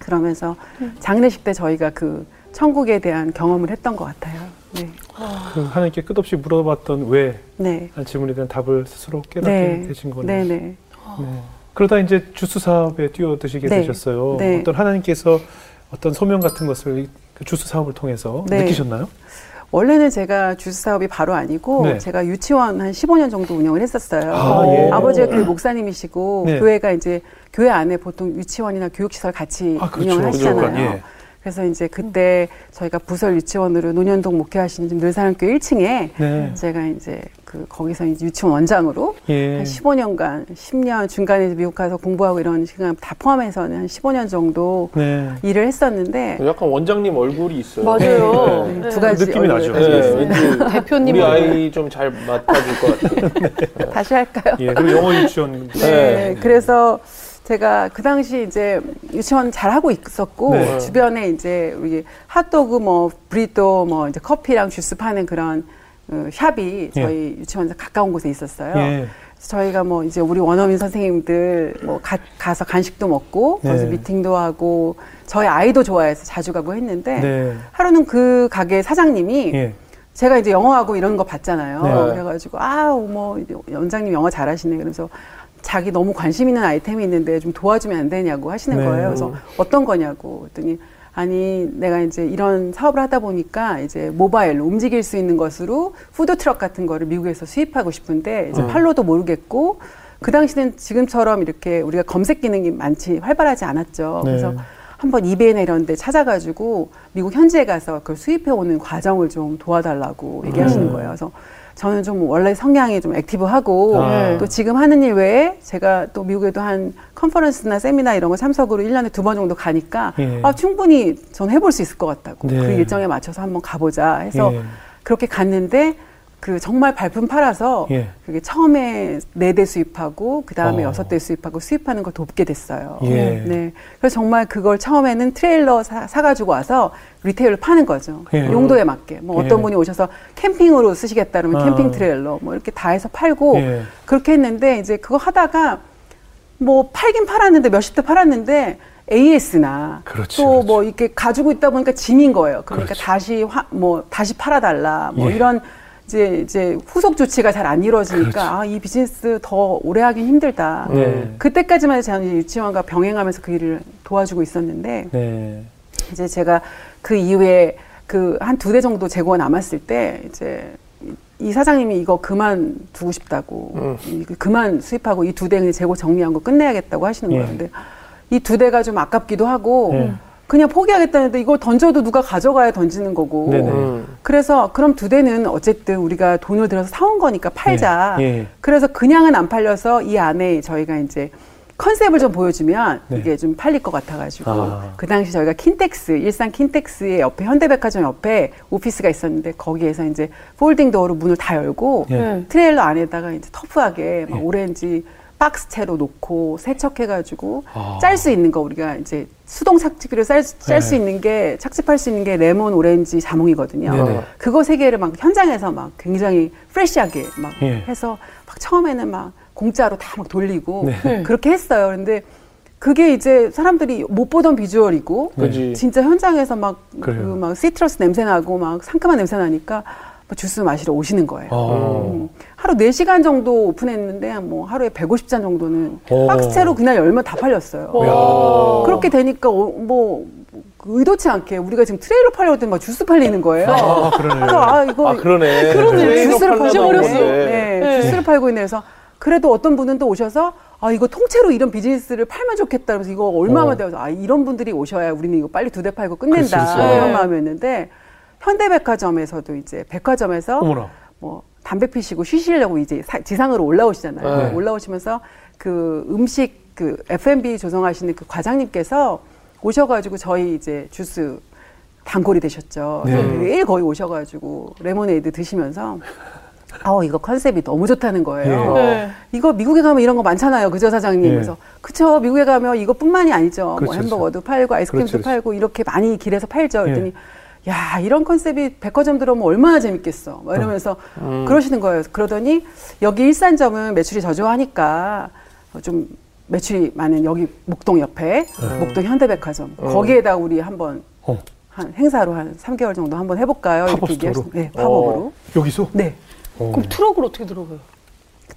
그러면서 장례식 때 저희가 그 천국에 대한 경험을 했던 것 같아요. 네. 그 하나님께 끝없이 물어봤던 왜 네. 질문에 대한 답을 스스로 깨닫게 네. 되신 거네요. 네, 네. 네. 그러다 이제 주스 사업에 뛰어드시게 네. 되셨어요. 네. 어떤 하나님께서 어떤 소명 같은 것을 그 주스 사업을 통해서 네. 느끼셨나요? 원래는 제가 주스 사업이 바로 아니고 네. 제가 유치원 한 15년 정도 운영을 했었어요. 아, 예. 아버지가 교회 목사님이시고 네. 교회가 이제 교회 안에 보통 유치원이나 교육시설 같이 아, 그렇죠. 운영을 하시잖아요. 예. 그래서 이제 그때 저희가 부설 유치원으로 논현동 목회하시는 늘사랑교 1층에 네. 제가 이제 그 거기서 이제 유치원 원장으로 예. 한 15년간 10년 중간에 미국 가서 공부하고 이런 시간 다 포함해서는 한 15년 정도 네. 일을 했었는데 약간 원장님 얼굴이 있어요. 맞아요. 네. 네. 두 가지 느낌이 나죠. 네. 대표님 우리 아이 좀 잘 맡아줄 것 같아요. 다시 할까요? 예, 그리고 영어 유치원. 네. 그래서 제가 그 당시 이제 유치원 잘 하고 있었고 네. 주변에 이제 우리 핫도그 뭐 브리또 뭐 이제 커피랑 주스 파는 그런 그 샵이 예. 저희 예. 유치원에서 가까운 곳에 있었어요. 예. 저희가 뭐 이제 우리 원어민 선생님들 뭐 가, 서 간식도 먹고 네. 거기서 미팅도 하고 저희 아이도 좋아해서 자주 가고 했는데 네. 하루는 그 가게 사장님이 예. 제가 이제 영어하고 이런 거 봤잖아요. 네. 그래가지고 아우 뭐 원장님 영어 잘하시네. 그래서 자기 너무 관심 있는 아이템이 있는데 좀 도와주면 안 되냐고 하시는 네. 거예요. 그래서 어떤 거냐고 그랬더니 아니 내가 이제 이런 사업을 하다 보니까 이제 모바일로 움직일 수 있는 것으로 푸드 트럭 같은 거를 미국에서 수입하고 싶은데 이제 어. 판로도 모르겠고 그 당시는 지금처럼 이렇게 우리가 검색 기능이 많지 활발하지 않았죠. 네. 그래서 한번 이베이나 이런 데 찾아가지고 미국 현지에 가서 그걸 수입해 오는 과정을 좀 도와달라고 얘기하시는 음. 거예요. 그래서 저는 좀 원래 성향이 좀 액티브하고 아. 또 지금 하는 일 외에 제가 또 미국에도 한 컨퍼런스나 세미나 이런 거 참석으로 1년에 두 번 정도 가니까 예. 아, 충분히 저는 해볼 수 있을 것 같다고 네. 그 일정에 맞춰서 한번 가보자 해서 예. 그렇게 갔는데 그 정말 발품 팔아서 예. 그게 처음에 네 대 수입하고 그 다음에 어. 여섯 대 수입하고 수입하는 걸 돕게 됐어요. 예. 네. 그래서 정말 그걸 처음에는 트레일러 사, 사가지고 와서 retail로 파는 거죠. 예. 용도에 맞게. 뭐 어떤 예. 분이 오셔서 캠핑으로 쓰시겠다 그러면 아. 캠핑 트레일러 뭐 이렇게 다 해서 팔고 예. 그렇게 했는데 이제 그거 하다가 뭐 팔긴 팔았는데 몇십 대 팔았는데 AS나 또 뭐 이렇게 가지고 있다 보니까 짐인 거예요. 그러니까 그렇죠. 다시 화, 뭐 다시 팔아달라 뭐 예. 이런 이제 이제 후속 조치가 잘 안 이루어지니까 그렇죠. 아, 이 비즈니스 더 오래 하긴 힘들다. 네. 그때까지만 해도 저는 유치원과 병행하면서 그 일을 도와주고 있었는데 네. 이제 제가 그 이후에 그 한 두 대 정도 재고가 남았을 때 이제 이 사장님이 이거 그만 두고 싶다고 음. 그만 수입하고 이 두 대 재고 정리한 거 끝내야겠다고 하시는 예. 거예요. 근데 이 두 대가 좀 아깝기도 하고 예. 그냥 포기하겠다는데 이걸 던져도 누가 가져가야 던지는 거고. 네네. 음. 그래서 그럼 두 대는 어쨌든 우리가 돈을 들여서 사온 거니까 팔자. 예. 예. 그래서 그냥은 안 팔려서 이 안에 저희가 이제 컨셉을 좀 보여주면 네. 이게 좀 팔릴 것 같아가지고 아. 그 당시 저희가 킨텍스 일산 킨텍스의 옆에 현대백화점 옆에 오피스가 있었는데 거기에서 이제 folding door로 문을 다 열고 예. 트레일러 안에다가 이제 터프하게 막 예. 오렌지 박스 채로 놓고 세척해가지고 아. 짤수 있는 거 우리가 이제 수동 착즙기로 짤수 네. 있는 게 착즙할 수 있는 게 레몬, 오렌지, 자몽이거든요. 네네. 그거 세 개를 막 현장에서 막 굉장히 fresh하게 막 예. 해서 막 처음에는 막 공짜로 다 막 돌리고 네. 그렇게 했어요. 근데 그게 이제 사람들이 못 보던 비주얼이고 네. 진짜 현장에서 막 그막 그 citrus 냄새 나고 막 상큼한 냄새 나니까 뭐 주스 마시러 오시는 거예요. 아. 음. 하루 4시간 정도 오픈했는데 뭐 하루에 150잔 정도는 오. 어. 박스채로 그날 열면 다 팔렸어요. 그렇게 되니까 어, 뭐 의도치 않게 우리가 지금 트레일러 팔려고 했더니 막 주스 팔리는 거예요. 아, 그러네. 아, 이거 아, 그러네. 그러네. 주스를 파셔버렸어. 네. 네. 네. 주스를 팔고 있네. 그래서 그래도 어떤 분은 또 오셔서 아 이거 통째로 이런 비즈니스를 팔면 좋겠다. 그래서 이거 얼마만 어. 되어서 아 이런 분들이 오셔야 우리는 이거 빨리 두 대 팔고 끝낸다. 이런 네. 마음이었는데 현대백화점에서도 이제 백화점에서 어머나. 뭐 담배 피시고 쉬시려고 이제 사, 지상으로 올라오시잖아요. 네. 올라오시면서 그 음식 그 F&B 조성하시는 그 과장님께서 오셔가지고 저희 이제 주스 단골이 되셨죠. 네. 매일 거의 오셔가지고 레모네이드 드시면서 어 이거 컨셉이 너무 좋다는 거예요. 네. 네. 이거 미국에 가면 이런 거 많잖아요, 그죠 사장님. 네. 그래서 그쵸 미국에 가면 이것뿐만이 아니죠. 뭐 그렇죠, 뭐 햄버거도 그렇죠. 팔고 아이스크림도 그렇죠, 그렇죠. 팔고 이렇게 많이 길에서 팔죠. 그랬더니 예. 야 이런 컨셉이 백화점 들어오면 얼마나 재밌겠어 막 이러면서 음. 그러시는 거예요 그러더니 여기 일산점은 매출이 저조하니까 좀 매출이 많은 여기 목동 옆에 음. 목동 현대백화점 음. 거기에다 우리 한번 어. 한 행사로 한 3개월 정도 한번 해볼까요? 이렇게 얘기하시 네, 팝업으로. 어. 여기서? 네. 어. 그럼 트럭으로 어떻게 들어가요?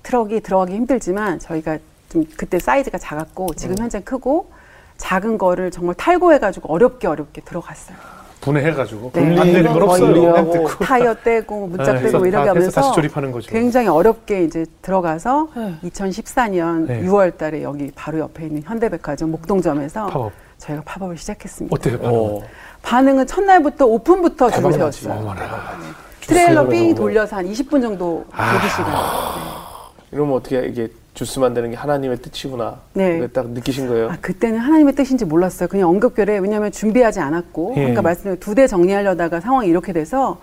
트럭이 들어가기 힘들지만 저희가 좀 그때 사이즈가 작았고 지금 음. 현재 크고 작은 거를 정말 탈거해가지고 어렵게 어렵게 들어갔어요. 분해해가지고 네. 안 되는 건 없어요. 타이어 떼고 문짝 네. 떼고 이렇게 하면서 다시 조립하는 거죠. 굉장히 어렵게 이제 들어가서 네. 2014년 네. 6월달에 여기 바로 옆에 있는 현대백화점 목동점에서 팝업. 저희가 팝업을 시작했습니다. 어때요, 반응은? 반응은 첫날부터 오픈부터 줄을 세웠어요. 트레일러 삥 돌려서 한 20분 정도 대기 시간. 아. 네. 이러면 어떻게 이게 주스 만드는 게 하나님의 뜻이구나. 네. 딱 느끼신 거예요? 아, 그때는 하나님의 뜻인지 몰랐어요. 그냥 엉겁결에 왜냐하면 준비하지 않았고 예. 아까 말씀드린 두 대 정리하려다가 상황이 이렇게 돼서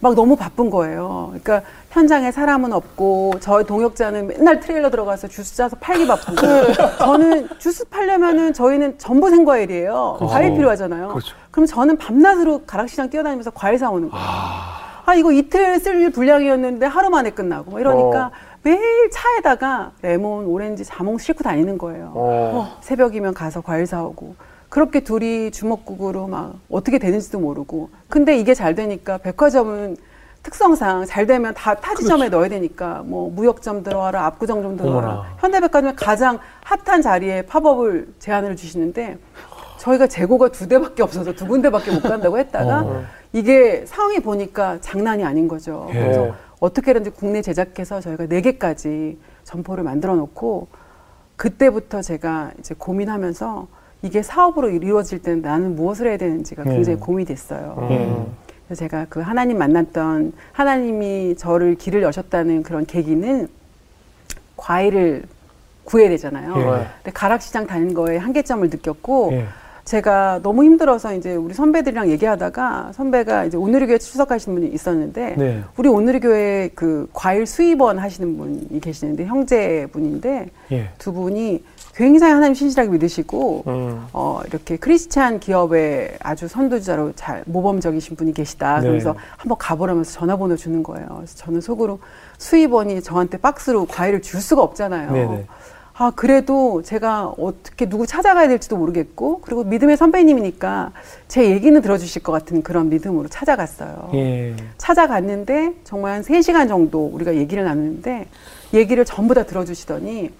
막 너무 바쁜 거예요. 그러니까 현장에 사람은 없고 저희 동역자는 맨날 트레일러 들어가서 주스 짜서 팔기 바쁘고 저는 주스 팔려면은 저희는 전부 생과일이에요. 어. 과일 필요하잖아요. 그렇죠. 그럼 저는 밤낮으로 가락시장 뛰어다니면서 과일 사오는 거예요. 아, 아 이거 이틀 쓸 분량이었는데 하루 만에 끝나고 뭐 이러니까 어. 매일 차에다가 레몬, 오렌지, 자몽 싣고 다니는 거예요. 어. 새벽이면 가서 과일 사오고. 그렇게 둘이 주먹국으로 막 어떻게 되는지도 모르고. 근데 이게 잘 되니까 백화점은 특성상 잘 되면 다 타지점에 그렇죠. 넣어야 되니까 뭐 무역점 들어와라, 압구정 좀 들어와라. 어머나. 현대백화점의 가장 핫한 자리에 팝업을 제안을 주시는데 저희가 재고가 두 대밖에 없어서 두 군데밖에 못 간다고 했다가 어. 이게 상황이 보니까 장난이 아닌 거죠. 예. 그래서 어떻게든지 국내 제작해서 저희가 네 개까지 점포를 만들어 놓고 그때부터 제가 이제 고민하면서 이게 사업으로 이루어질 때는 나는 무엇을 해야 되는지가 네. 굉장히 고민이 됐어요. 음. 그래서 제가 그 하나님 만났던 하나님이 저를 길을 여셨다는 그런 계기는 과일을 구해야 되잖아요. 예. 근데 가락시장 다니는 거에 한계점을 느꼈고 예. 제가 너무 힘들어서 이제 우리 선배들이랑 얘기하다가 선배가 이제 오늘의 교회 출석하시는 분이 있었는데 네. 우리 오늘의 교회 그 과일 수입원 하시는 분이 계시는데 형제 분인데 예. 두 분이 굉장히 하나님 신실하게 믿으시고 음. 어 이렇게 크리스찬 기업의 아주 선두주자로 잘 모범적이신 분이 계시다. 네. 그래서 한번 가보라면서 전화번호 주는 거예요. 그래서 저는 속으로 수입원이 저한테 박스로 과일을 줄 수가 없잖아요. 네네. 아, 그래도 제가 어떻게 누구 찾아가야 될지도 모르겠고, 그리고 믿음의 선배님이니까 제 얘기는 들어주실 것 같은 그런 믿음으로 찾아갔어요. 예. 찾아갔는데 정말 한 3시간 정도 우리가 얘기를 나누는데, 얘기를 전부 다 들어주시더니,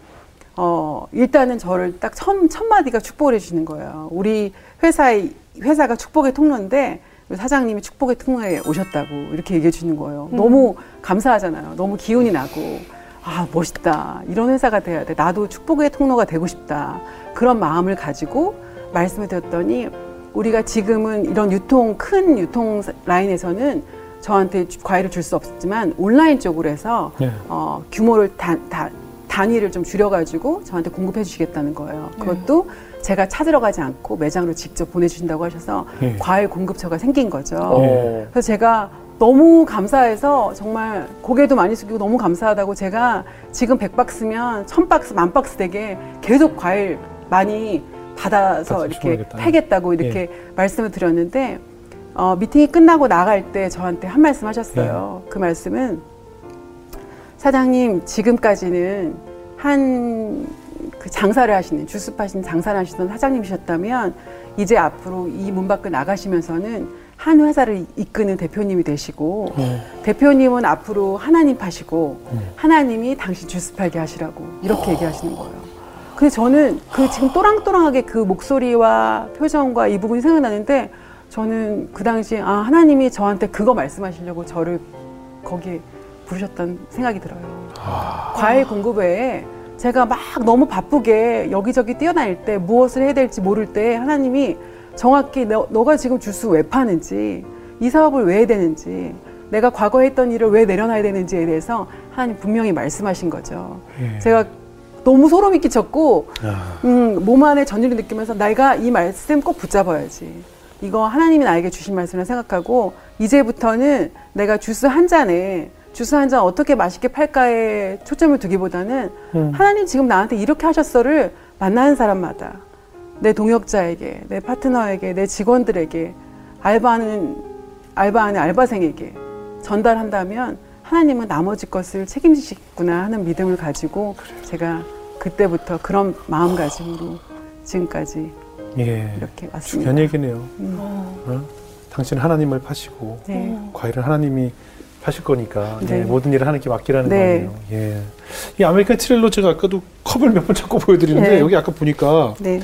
어, 일단은 저를 딱 첫, 첫 마디가 축복을 해주시는 거예요. 우리 회사의, 회사가 축복의 통로인데, 사장님이 축복의 통로에 오셨다고 이렇게 얘기해 주는 거예요. 음. 너무 감사하잖아요. 너무 기운이 나고. 아, 멋있다. 이런 회사가 돼야 돼. 나도 축복의 통로가 되고 싶다. 그런 마음을 가지고 말씀을 드렸더니 우리가 지금은 이런 유통, 큰 유통 라인에서는 저한테 과일을 줄수 없지만 온라인 쪽으로 해서 네. 어, 규모를 다, 다, 단위를 좀 줄여가지고 저한테 공급해 주시겠다는 거예요. 네. 그것도 네. 제가 찾으러 가지 않고 매장으로 직접 보내주신다고 하셔서 네. 과일 공급처가 생긴 거죠. 네. 그래서 제가 너무 감사해서 정말 고개도 많이 숙이고 너무 감사하다고 제가 지금 100박스면 1000박스, 만박스 되게 계속 과일 많이 받아서 이렇게 패겠다고 이렇게 예. 말씀을 드렸는데 어, 미팅이 끝나고 나갈 때 저한테 한 말씀 하셨어요. 예. 그 말씀은 사장님 지금까지는 한 그 장사를 하시는 주스 파시는 장사를 하시던 사장님이셨다면 이제 앞으로 이 문 밖을 나가시면서는 한 회사를 이끄는 대표님이 되시고 네. 대표님은 앞으로 하나님 파시고 네. 하나님이 당신 주스 팔게 하시라고 이렇게 얘기하시는 거예요. 근데 저는 그 지금 또랑또랑하게 그 목소리와 표정과 이 부분이 생각나는데 저는 그 당시에 아 하나님이 저한테 그거 말씀하시려고 저를 거기에 부르셨던 생각이 들어요. 아... 과일 공급 외에 제가 막 너무 바쁘게 여기저기 뛰어다닐 때 무엇을 해야 될지 모를 때 하나님이 정확히 너, 너가 지금 주스 왜 파는지 이 사업을 왜 해야 되는지 내가 과거에 했던 일을 왜 내려놔야 되는지에 대해서 하나님 분명히 말씀하신 거죠. 예. 제가 너무 소름이 끼쳤고 음, 몸 안에 전율을 느끼면서 내가 이 말씀 꼭 붙잡아야지. 이거 하나님이 나에게 주신 말씀을 생각하고 이제부터는 내가 주스 한 잔에 주스 한 잔 어떻게 맛있게 팔까에 초점을 두기보다는 음. 하나님 지금 나한테 이렇게 하셨어를 만나는 사람마다 내 동역자에게, 내 파트너에게, 내 직원들에게, 알바하는, 알바하는 알바생에게 전달한다면 하나님은 나머지 것을 책임지시구나 하는 믿음을 가지고 제가 그때부터 그런 마음가짐으로 지금까지 예, 이렇게 왔습니다. 중요한 얘기네요. 음. 어? 당신 하나님을 파시고 네. 과일은 하나님이 하실 거니까 네. 네, 모든 일을 하나님께 맡기라는 네. 거예요. 예. 이 아메리칸 트레일러 제가 아까도 컵을 몇 번 찾고 보여드리는데 네. 여기 아까 보니까 네.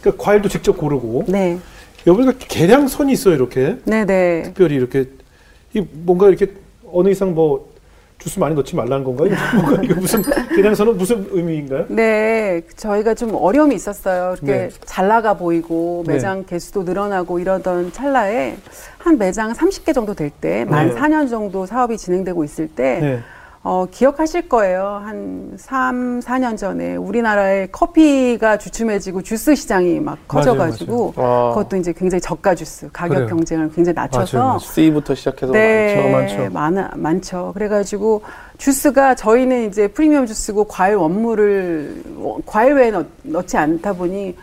그러니까 과일도 직접 고르고. 네. 여기가 계량선이 있어요, 이렇게. 네네. 네. 특별히 이렇게 이 뭔가 이렇게 어느 이상 뭐 주스 많이 넣지 말라는 건가요? 뭔가 이거 무슨 계량선은 무슨 의미인가요? 네, 저희가 좀 어려움이 있었어요. 이렇게 네. 잘 나가 보이고 네. 매장 네. 개수도 늘어나고 이러던 찰나에 한 매장 30개 정도 될 때, 만 네. 4년 정도 사업이 진행되고 있을 때 네. 어, 기억하실 거예요. 한 3, 4년 전에 우리나라의 커피가 주춤해지고 주스 시장이 막 커져가지고 맞아요, 맞아요. 그것도 이제 굉장히 저가 주스 가격 그래요. 경쟁을 굉장히 낮춰서 맞아요, C부터 시작해서 네, 많죠, 많죠. 많아, 많죠. 그래가지고 주스가 저희는 이제 프리미엄 주스고 과일 원물을 과일 외에 넣, 넣지 않다 보니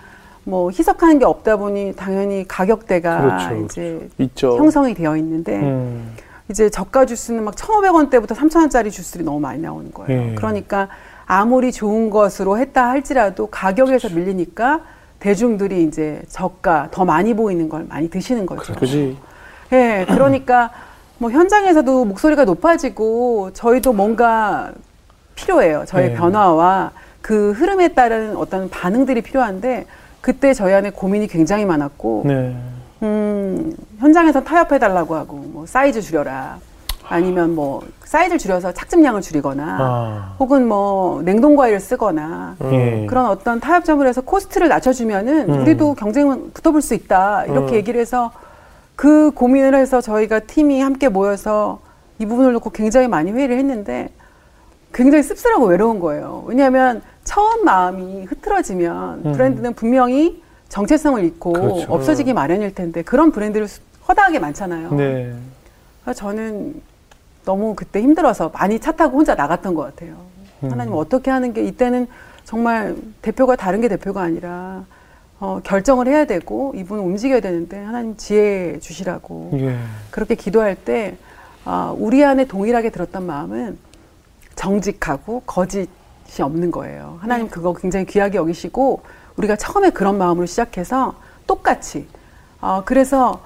뭐 희석하는 게 없다 보니 당연히 가격대가 그렇죠, 이제 그렇죠. 형성이 되어 있는데. 음. 이제 저가 주스는 막 1,500원대부터 3,000원짜리 주스들이 너무 많이 나오는 거예요. 예. 그러니까 아무리 좋은 것으로 했다 할지라도 가격에서 밀리니까 대중들이 이제 저가 더 많이 보이는 걸 많이 드시는 거죠. 그지. 예, 그러니까 뭐 현장에서도 목소리가 높아지고 저희도 뭔가 필요해요. 저의 예. 변화와 그 흐름에 따른 어떤 반응들이 필요한데 그때 저희 안에 고민이 굉장히 많았고 네. 음, 현장에서 타협해달라고 하고, 뭐, 사이즈 줄여라. 아니면 뭐, 사이즈를 줄여서 착즙량을 줄이거나, 아. 혹은 뭐, 냉동과일을 쓰거나, 음. 그런 어떤 타협점을 해서 코스트를 낮춰주면은, 음. 우리도 경쟁은 붙어볼 수 있다. 이렇게 음. 얘기를 해서, 그 고민을 해서 저희가 팀이 함께 모여서 이 부분을 놓고 굉장히 많이 회의를 했는데, 굉장히 씁쓸하고 외로운 거예요. 왜냐하면 처음 마음이 흐트러지면 음. 브랜드는 분명히 정체성을 잃고 그렇죠. 없어지기 마련일 텐데 그런 브랜드를 허다하게 많잖아요. 네. 그래서 저는 너무 그때 힘들어서 많이 차 타고 혼자 나갔던 것 같아요. 음. 하나님 어떻게 하는 게 이때는 정말 대표가 다른 게 대표가 아니라 어, 결정을 해야 되고 이분은 움직여야 되는데 하나님 지혜 주시라고 예. 그렇게 기도할 때 어, 우리 안에 동일하게 들었던 마음은 정직하고 거짓이 없는 거예요. 하나님 네. 그거 굉장히 귀하게 여기시고 우리가 처음에 그런 마음으로 시작해서 똑같이 어, 그래서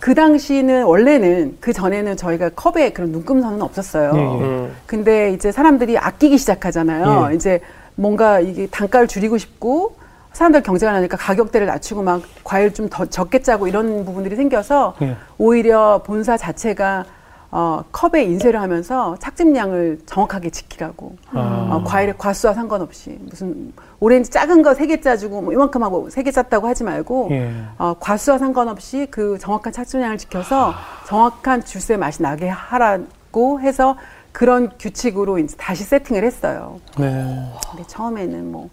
그 당시는 원래는 그 전에는 저희가 컵에 그런 눈금선은 없었어요. 예, 예. 근데 이제 사람들이 아끼기 시작하잖아요. 예. 이제 뭔가 이게 단가를 줄이고 싶고 사람들 경쟁을 하니까 가격대를 낮추고 막 과일 좀 더 적게 짜고 이런 부분들이 생겨서 예. 오히려 본사 자체가 어, 컵에 인쇄를 하면서 착즙량을 정확하게 지키라고. 아. 어, 과일의 과수와 상관없이. 무슨 오렌지 작은 거 세 개 짜주고 뭐 이만큼 하고 세 개 짰다고 하지 말고 예. 어, 과수와 상관없이 그 정확한 착즙량을 지켜서 정확한 주스의 맛이 나게 하라고 해서 그런 규칙으로 이제 다시 세팅을 했어요. 네. 근데 처음에는 뭐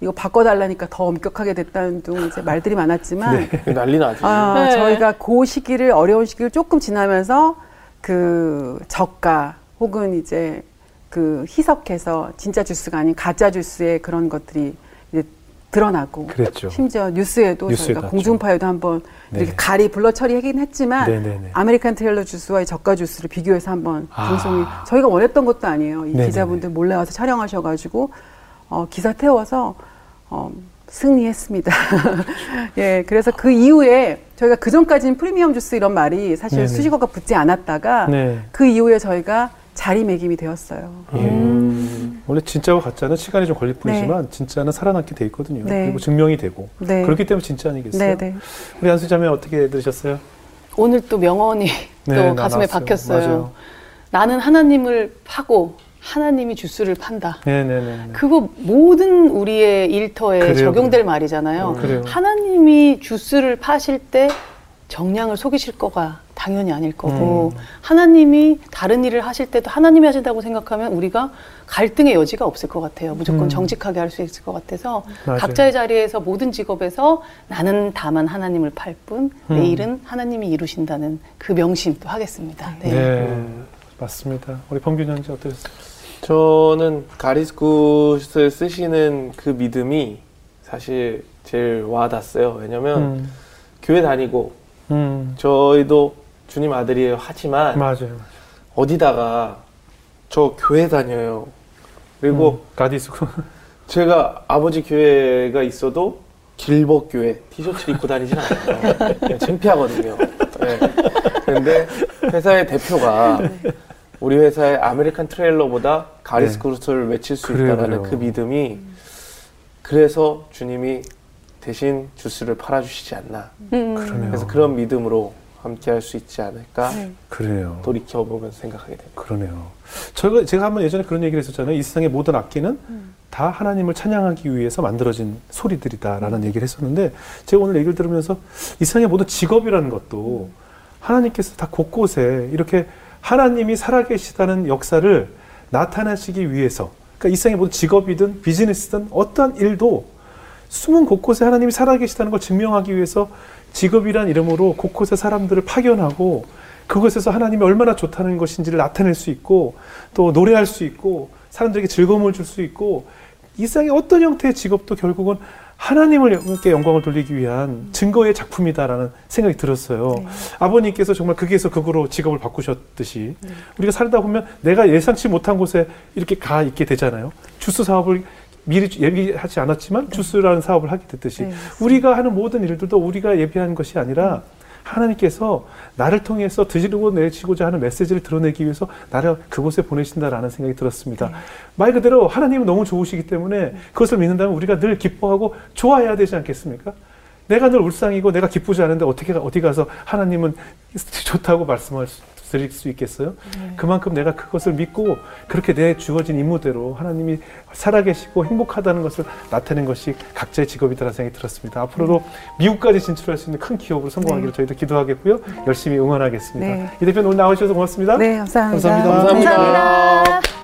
이거 바꿔달라니까 더 엄격하게 됐다는 등 이제 말들이 많았지만 네. 난리 나죠. 아, 네. 저희가 그 시기를 어려운 시기를 조금 지나면서 그 저가 혹은 이제 그 희석해서 진짜 주스가 아닌 가짜 주스의 그런 것들이 이제 드러나고 그랬죠. 심지어 뉴스에도 저희가 공중파에도 한번 네. 이렇게 가리 blur 처리하긴 했지만 네네네. 네, 네. 아메리칸 트레일러 주스와의 저가 주스를 비교해서 한번 아. 방송이 저희가 원했던 것도 아니에요. 이 네네네. 기자분들 몰래 와서 촬영하셔가지고 어, 기사 태워서 어, 승리했습니다. 예, 그래서 그 이후에 저희가 그 전까지는 프리미엄 주스 이런 말이 사실 네네. 수식어가 붙지 않았다가 네. 그 이후에 저희가 자리매김이 되었어요. 예. 음. 원래 진짜와 가짜는 시간이 좀 걸릴 뿐이지만 네. 진짜는 살아남게 돼 있거든요. 네. 그리고 증명이 되고 네. 그렇기 때문에 진짜 아니겠어요? 네, 네. 우리 안수 자매 어떻게 들으셨어요? 오늘 또 명언이 네, 또 가슴에 박혔어요. 맞아요. 나는 하나님을 파고 하나님이 주스를 판다. 네네네. 그거 모든 우리의 일터에 그래요, 적용될 그래요. 말이잖아요. 그래요. 하나님이 주스를 파실 때 정량을 속이실 거가 당연히 아닐 거고 음. 하나님이 다른 일을 하실 때도 하나님이 하신다고 생각하면 우리가 갈등의 여지가 없을 것 같아요. 무조건 음. 정직하게 할 수 있을 것 같아서 맞아요. 각자의 자리에서 모든 직업에서 나는 다만 하나님을 팔 뿐, 음. 내일은 하나님이 이루신다는 그 명심도 하겠습니다. 네, 네 맞습니다. 우리 범균 형제 어떠셨어요? 저는 가리스굿을 쓰시는 그 믿음이 사실 제일 와닿았어요. 왜냐면 음. 교회 다니고 음. 저희도 주님 아들이에요 하지만 맞아요, 맞아요. 어디다가 저 교회 다녀요. 그리고 음, 가디스굿 제가 아버지 교회가 있어도 길벗 교회 티셔츠 입고 다니진 않아요. 창피하거든요. 네. 근데 회사의 대표가 네. 우리 회사의 아메리칸 트레일러보다 God is 네. good를 외칠 수 그래요, 있다는 그 믿음이 그래서 주님이 대신 주스를 팔아주시지 않나. 음. 그래서 그런 믿음으로 함께 할 수 있지 않을까. 네. 그래요. 돌이켜보면서 생각하게 됩니다. 그러네요. 저가, 제가 한번 예전에 그런 얘기를 했었잖아요. 이 세상의 모든 악기는 음. 다 하나님을 찬양하기 위해서 만들어진 소리들이다라는 음. 얘기를 했었는데 제가 오늘 얘기를 들으면서 이 세상의 모든 직업이라는 것도 음. 하나님께서 다 곳곳에 이렇게 하나님이 살아계시다는 역사를 나타내시기 위해서 그러니까 이 세상의 모든 직업이든 비즈니스든 어떠한 일도 숨은 곳곳에 하나님이 살아계시다는 걸 증명하기 위해서 직업이란 이름으로 곳곳에 사람들을 파견하고 그것에서 하나님이 얼마나 좋다는 것인지를 나타낼 수 있고 또 노래할 수 있고 사람들에게 즐거움을 줄 수 있고 이 세상의 어떤 형태의 직업도 결국은 하나님을께 영광을 돌리기 위한 증거의 작품이다라는 생각이 들었어요. 네. 아버님께서 정말 극에서 극으로 직업을 바꾸셨듯이 네. 우리가 살다 보면 내가 예상치 못한 곳에 이렇게 가 있게 되잖아요. 주스 사업을 미리 예비하지 않았지만 네. 주스라는 사업을 하게 됐듯이 네. 우리가 하는 모든 일들도 우리가 예비한 것이 아니라 하나님께서 나를 통해서 드시고 내시고자 하는 메시지를 드러내기 위해서 나를 그곳에 보내신다라는 생각이 들었습니다. 네. 말 그대로 하나님은 너무 좋으시기 때문에 네. 그것을 믿는다면 우리가 늘 기뻐하고 좋아해야 되지 않겠습니까? 내가 늘 울상이고 내가 기쁘지 않은데 어떻게 어디 가서 하나님은 좋다고 말씀할 수 드릴 수 있겠어요? 네. 그만큼 내가 그것을 믿고 그렇게 내 주어진 임무대로 하나님이 살아계시고 행복하다는 것을 나타낸 것이 각자의 직업이다라는 생각이 들었습니다. 앞으로도 네. 미국까지 진출할 수 있는 큰 기업으로 성공하기를 네. 저희도 기도하겠고요. 열심히 응원하겠습니다. 네. 이 대표님 오늘 나오셔서 고맙습니다. 네, 감사합니다. 감사합니다. 감사합니다. 감사합니다.